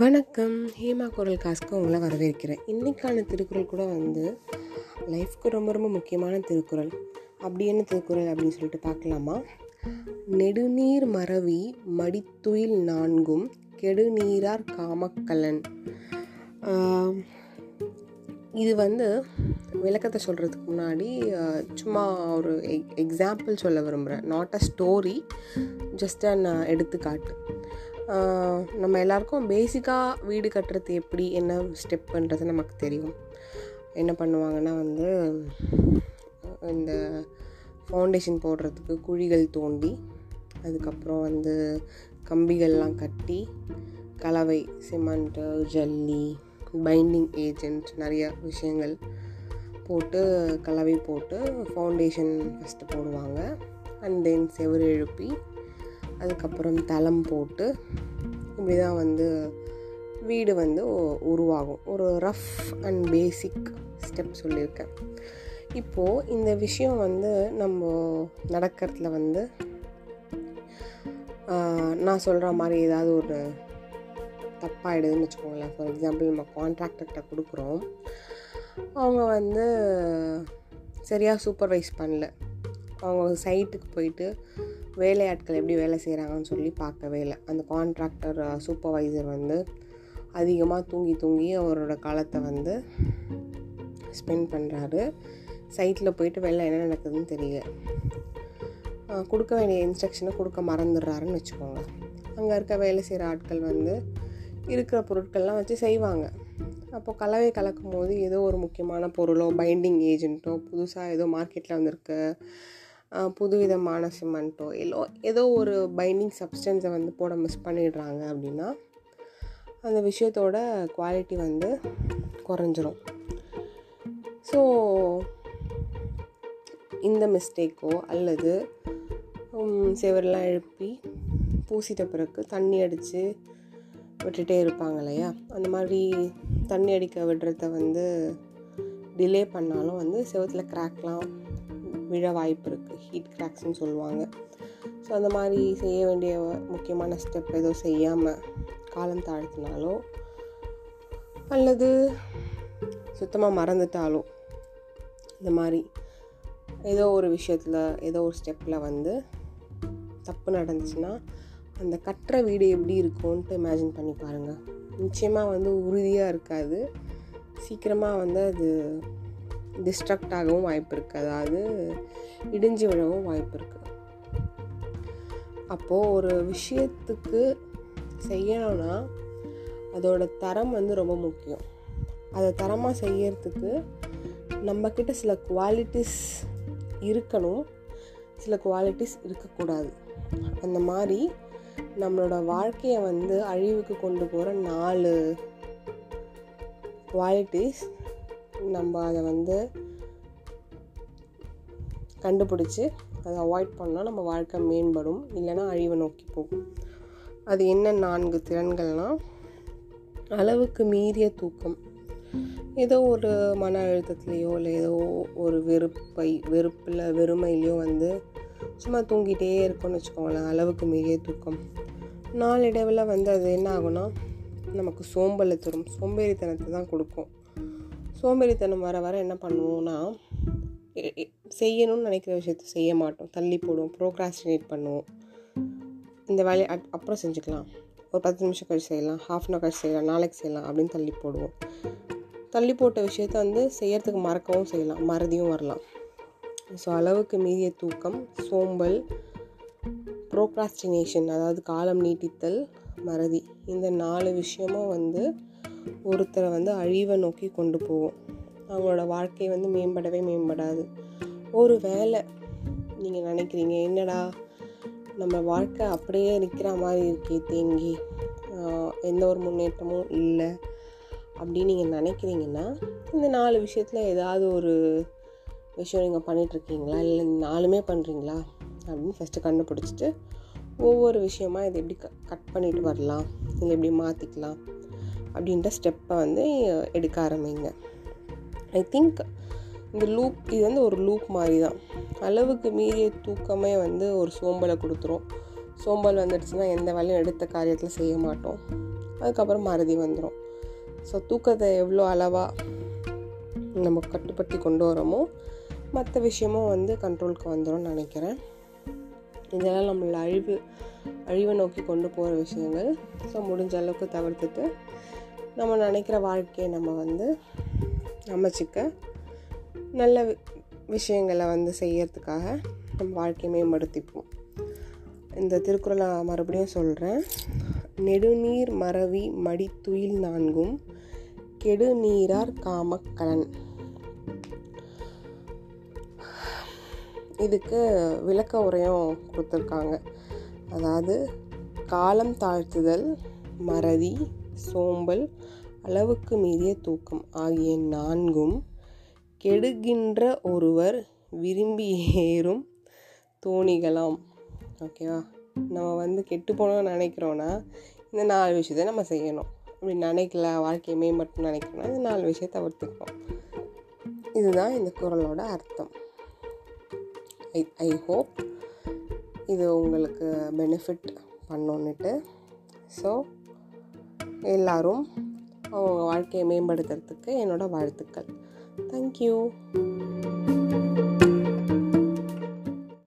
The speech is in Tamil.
வணக்கம். ஹேமா குரல் காசுக்கு உங்களை வரவேற்கிறேன். இன்றைக்கான திருக்குறள் கூட வந்து லைஃப்க்கு ரொம்ப ரொம்ப முக்கியமான திருக்குறள். அப்படி என்ன திருக்குறள் அப்படின்னு சொல்லிட்டு பார்க்கலாமா? நெடுநீர் மறவி மடித்துயில் நான்கும் கெடுநீரார் காமக்கலன். இது வந்து விளக்கத்தை சொல்கிறதுக்கு முன்னாடி சும்மா ஒரு எக் எக்ஸாம்பிள் சொல்ல விரும்புகிறேன் not a story just an எடுத்துக்காட்டு. நம்ம எல்லாருக்கும் பேசிக்காக வீடு கட்டுறது எப்படி? என்ன ஸ்டெப் பண்ணுறது நமக்கு தெரியும். என்ன பண்ணுவாங்கன்னா வந்து இந்த ஃபவுண்டேஷன் போடுறதுக்கு குழிகள் தோண்டி அதுக்கப்புறம் வந்து கம்பிகள்லாம் கட்டி கலவை சிமெண்ட்டு ஜல்லி பைண்டிங் ஏஜென்ட் நிறைய விஷயங்கள் போட்டு கலவை போட்டு ஃபவுண்டேஷன் ஃபஸ்ட்டு போடுவாங்க. அண்ட் தென் செவுரு எழுப்பி அதுக்கப்புறம் தளம் போட்டு இப்படி தான் வந்து வீடு வந்து உருவாகும். ஒரு ரஃப் அண்ட் பேசிக் ஸ்டெப் சொல்லியிருக்கேன். இப்போது இந்த விஷயம் வந்து நம்ம நடக்கிறதுல வந்து நான் சொல்கிற மாதிரி ஏதாவது ஒரு தப்பாகிடுதுன்னு வச்சுக்கோங்களேன். ஃபார் எக்ஸாம்பிள் நம்ம கான்ட்ராக்டர்கிட்ட கொடுக்குறோம். அவங்க வந்து சரியாக சூப்பர்வைஸ் பண்ணல. அவங்க சைட்டுக்கு போயிட்டு வேலையாட்கள் எப்படி வேலை செய்கிறாங்கன்னு சொல்லி பார்க்கவே இல்லை. அந்த கான்ட்ராக்டர் சூப்பர்வைசர் வந்து அதிகமாக தூங்கி தூங்கி அவரோட காலத்தை வந்து ஸ்பெண்ட் பண்ணுறாரு சைட்டில் போயிட்டு வெளில என்ன நடக்குதுன்னு தெரியல. கொடுக்க வேண்டிய இன்ஸ்ட்ரக்ஷனை கொடுக்க மறந்துடுறாருன்னு வச்சுக்கோங்க. அங்கே இருக்க வேலை செய்கிற ஆட்கள் வந்து இருக்கிற பொருட்கள்லாம் வச்சு செய்வாங்க. அப்போ கலவை கலக்கும் போது ஏதோ ஒரு முக்கியமான பொருளோ பைண்டிங் ஏஜென்ட்டோ புதுசாக ஏதோ மார்க்கெட்டில் வந்திருக்க. புதுவிதமான சிமெண்ட்டோ இல்லை ஏதோ ஒரு பைண்டிங் சப்ஸ்டன்ஸை வந்து போட மிஸ் பண்ணிடுறாங்க அப்படின்னா அந்த விஷயத்தோட குவாலிட்டி வந்து குறைஞ்சிரும். ஸோ இந்த மிஸ்டேக்கோ அல்லது செவரெலாம் எழுப்பி பூசிட்ட பிறகு தண்ணி அடித்து விட்டுட்டே இருப்பாங்க இல்லையா? அந்த மாதிரி தண்ணி அடிக்க விடுறத வந்து டிலே பண்ணாலும் வந்து செவத்தில் கிராக்லாம் விழ வாய்ப்பு இருக்குது ஹீட் கிராக்ஸ்னு சொல்லுவாங்க. ஸோ அந்த மாதிரி செய்ய வேண்டிய முக்கியமான ஸ்டெப் ஏதோ செய்யாமல் காலம் தாழ்த்தினாலோ அல்லது சுத்தமாக மறந்துட்டாலோ இந்த மாதிரி ஏதோ ஒரு விஷயத்தில் ஏதோ ஒரு ஸ்டெப்பில் வந்து தப்பு நடந்துச்சுன்னா அந்த கட்டுற வீடு எப்படி இருக்கும்ன்ட்டு இமேஜின் பண்ணி பாருங்கள் நிச்சயமாக வந்து உறுதியாக இருக்காது. சீக்கிரமாக வந்து அது டிஸ்ட்ரக்ட் ஆகவும் வாய்ப்பு இருக்குது அதாவது இடிஞ்சு விழவும் வாய்ப்பு இருக்குது அப்போது ஒரு விஷயத்துக்கு செய்யணும்னா அதோட தரம் வந்து ரொம்ப முக்கியம். அதை தரமாக செய்யறதுக்கு நம்மக்கிட்ட சில குவாலிட்டிஸ் இருக்கணும். சில குவாலிட்டிஸ் இருக்கக்கூடாது. அந்த மாதிரி நம்மளோட வாழ்க்கையை வந்து அழிவுக்கு கொண்டு போகிற நாலு குவாலிட்டிஸ் நம்ம அதை வந்து கண்டுபிடிச்சி அதை அவாய்ட் பண்ணால் நம்ம வாழ்க்கை மேம்படும் இல்லைன்னா அழிவை நோக்கி போகும். அது என்ன நான்கு திறன்கள்னால் அளவுக்கு மீறிய தூக்கம். ஏதோ ஒரு மன அழுத்தத்துலேயோ இல்லை ஏதோ ஒரு வெறுப்பை வெறுப்பில் வெறுமையிலையோ வந்து சும்மா தூங்கிட்டே இருக்கோம்னு வச்சுக்கோங்களேன் அளவுக்கு மீறிய தூக்கம். நாளடைவில் வந்து அது என்ன ஆகும்னா நமக்கு சோம்பலை தரும். சோம்பேறித்தனத்தை தான் கொடுக்கும். சோம்பேறித்தனம் வர வர என்ன பண்ணுவோம்னா செய்யணும்னு நினைக்கிற விஷயத்த செய்ய மாட்டோம். தள்ளி போடுவோம் ப்ரோக்ராஸ்டினேட் பண்ணுவோம். இந்த வேலையை அட்- அப்புறம் செஞ்சுக்கலாம். ஒரு பத்து நிமிஷம் கழிச்சு செய்யலாம் ஹாஃப் அன் கழிச்சு செய்யலாம் நாளைக்கு செய்யலாம் அப்படின்னு தள்ளி போடுவோம். தள்ளி போட்ட விஷயத்த வந்து செய்யறதுக்கு மறக்கவும் செய்யலாம் மறதியும் வரலாம். ஸோ அளவுக்கு மீறிய தூக்கம் சோம்பல் ப்ரோக்ராஸ்டினேஷன் அதாவது காலம் நீட்டித்தல் மறதி. இந்த நாலு விஷயமும் வந்து ஒருத்தரை வந்து அழிவை நோக்கி கொண்டு போகும் அவங்களோட வாழ்க்கை வந்து மேம்படவே மேம்படாது. ஒரு வேலை நீங்கள் நினைக்கிறீங்க என்னடா நம்ம வாழ்க்கை அப்படியே நிற்கிற மாதிரி இருக்கே தேங்கி எந்த ஒரு முன்னேற்றமும் இல்லை. அப்படின்னு நீங்கள் நினைக்கிறீங்கன்னா இந்த நாலு விஷயத்தில் ஏதாவது ஒரு விஷயம் நீங்கள் பண்ணிகிட்ருக்கீங்களா இல்லை நாலுமே பண்ணுறீங்களா அப்படின்னு ஃபஸ்ட்டு கண்டுபிடிச்சிட்டு ஒவ்வொரு விஷயமா இதை எப்படி க கட் பண்ணிட்டு வரலாம்? இல்லை எப்படி மாற்றிக்கலாம் அப்படின்ற ஸ்டெப்பை வந்து எடுக்க ஆரம்பிங்க. ஐ திங்க் இந்த லூப் இது வந்து ஒரு லூப் மாதிரி தான் அளவுக்கு மீறிய தூக்கமே வந்து ஒரு சோம்பலை கொடுத்துரும். சோம்பல் வந்துடுச்சுன்னா எந்த வேலையும் எடுத்த காரியத்தில் செய்ய மாட்டோம். அதுக்கப்புறம் மறதி வந்துடும் ஸோ தூக்கத்தை எவ்வளோ அளவாக நம்ம கட்டுப்படுத்தி கொண்டு வரோமோ மற்ற விஷயமும் வந்து கண்ட்ரோலுக்கு வந்துடும் நினைக்கிறேன். இதெல்லாம் நம்மளை அழிவு அழிவை நோக்கி கொண்டு போகிற விஷயங்கள். ஸோ முடிஞ்ச அளவுக்கு தவிர்த்துட்டு நம்ம நினைக்கிற வாழ்க்கையை நம்ம வந்து அமைச்சிக்க நல்ல விஷயங்களை வந்து செய்யறதுக்காக நம்ம வாழ்க்கையை மேம்படுத்திப்போம். இந்த திருக்குறளை மறுபடியும் சொல்கிறேன் நெடுநீர் மறவி மடித்துயில் நான்கும் கெடு நீரார் காமக்கலன். இதுக்கு விளக்க உரையும் கொடுத்துருக்காங்க. அதாவது காலம் தாழ்த்துதல் மறதி சோம்பல் அளவுக்கு மீறிய தூக்கம். ஆகிய நான்கும் கெடுகின்ற ஒருவர் விரும்பி ஏறும் தோணிகளாம். ஓகேவா நம்ம வந்து கெட்டு போனோம்னு நினைக்கிறோன்னா இந்த நாலு விஷயத்தை நம்ம செய்யணும். அப்படி நினைக்கல வாழ்க்கையை மேம்பட்டு நினைக்கிறோன்னா இந்த நாலு விஷயத்தை தவிர்த்துக்கணும். இதுதான் இந்த குரலோட அர்த்தம். ஐ ஐ ஹோப் இது உங்களுக்கு பெனிஃபிட் பண்ணோன்னுட்டு. ஸோ எல்லோரும் அவங்க வாழ்க்கையை மேம்படுத்துறதுக்கு என்னோடய வாழ்த்துக்கள். தேங்க்யூ